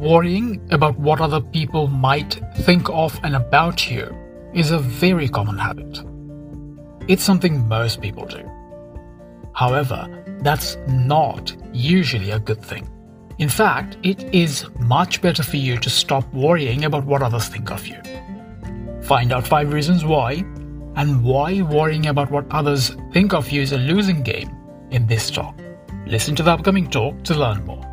Worrying about what other people might think of and about you is a very common habit. It's something most people do. However, that's not usually a good thing. In fact, it is much better for you to stop worrying about what others think of you. Find out 5 reasons why and why worrying about what others think of you is a losing game in this talk. Listen to the upcoming talk to learn more.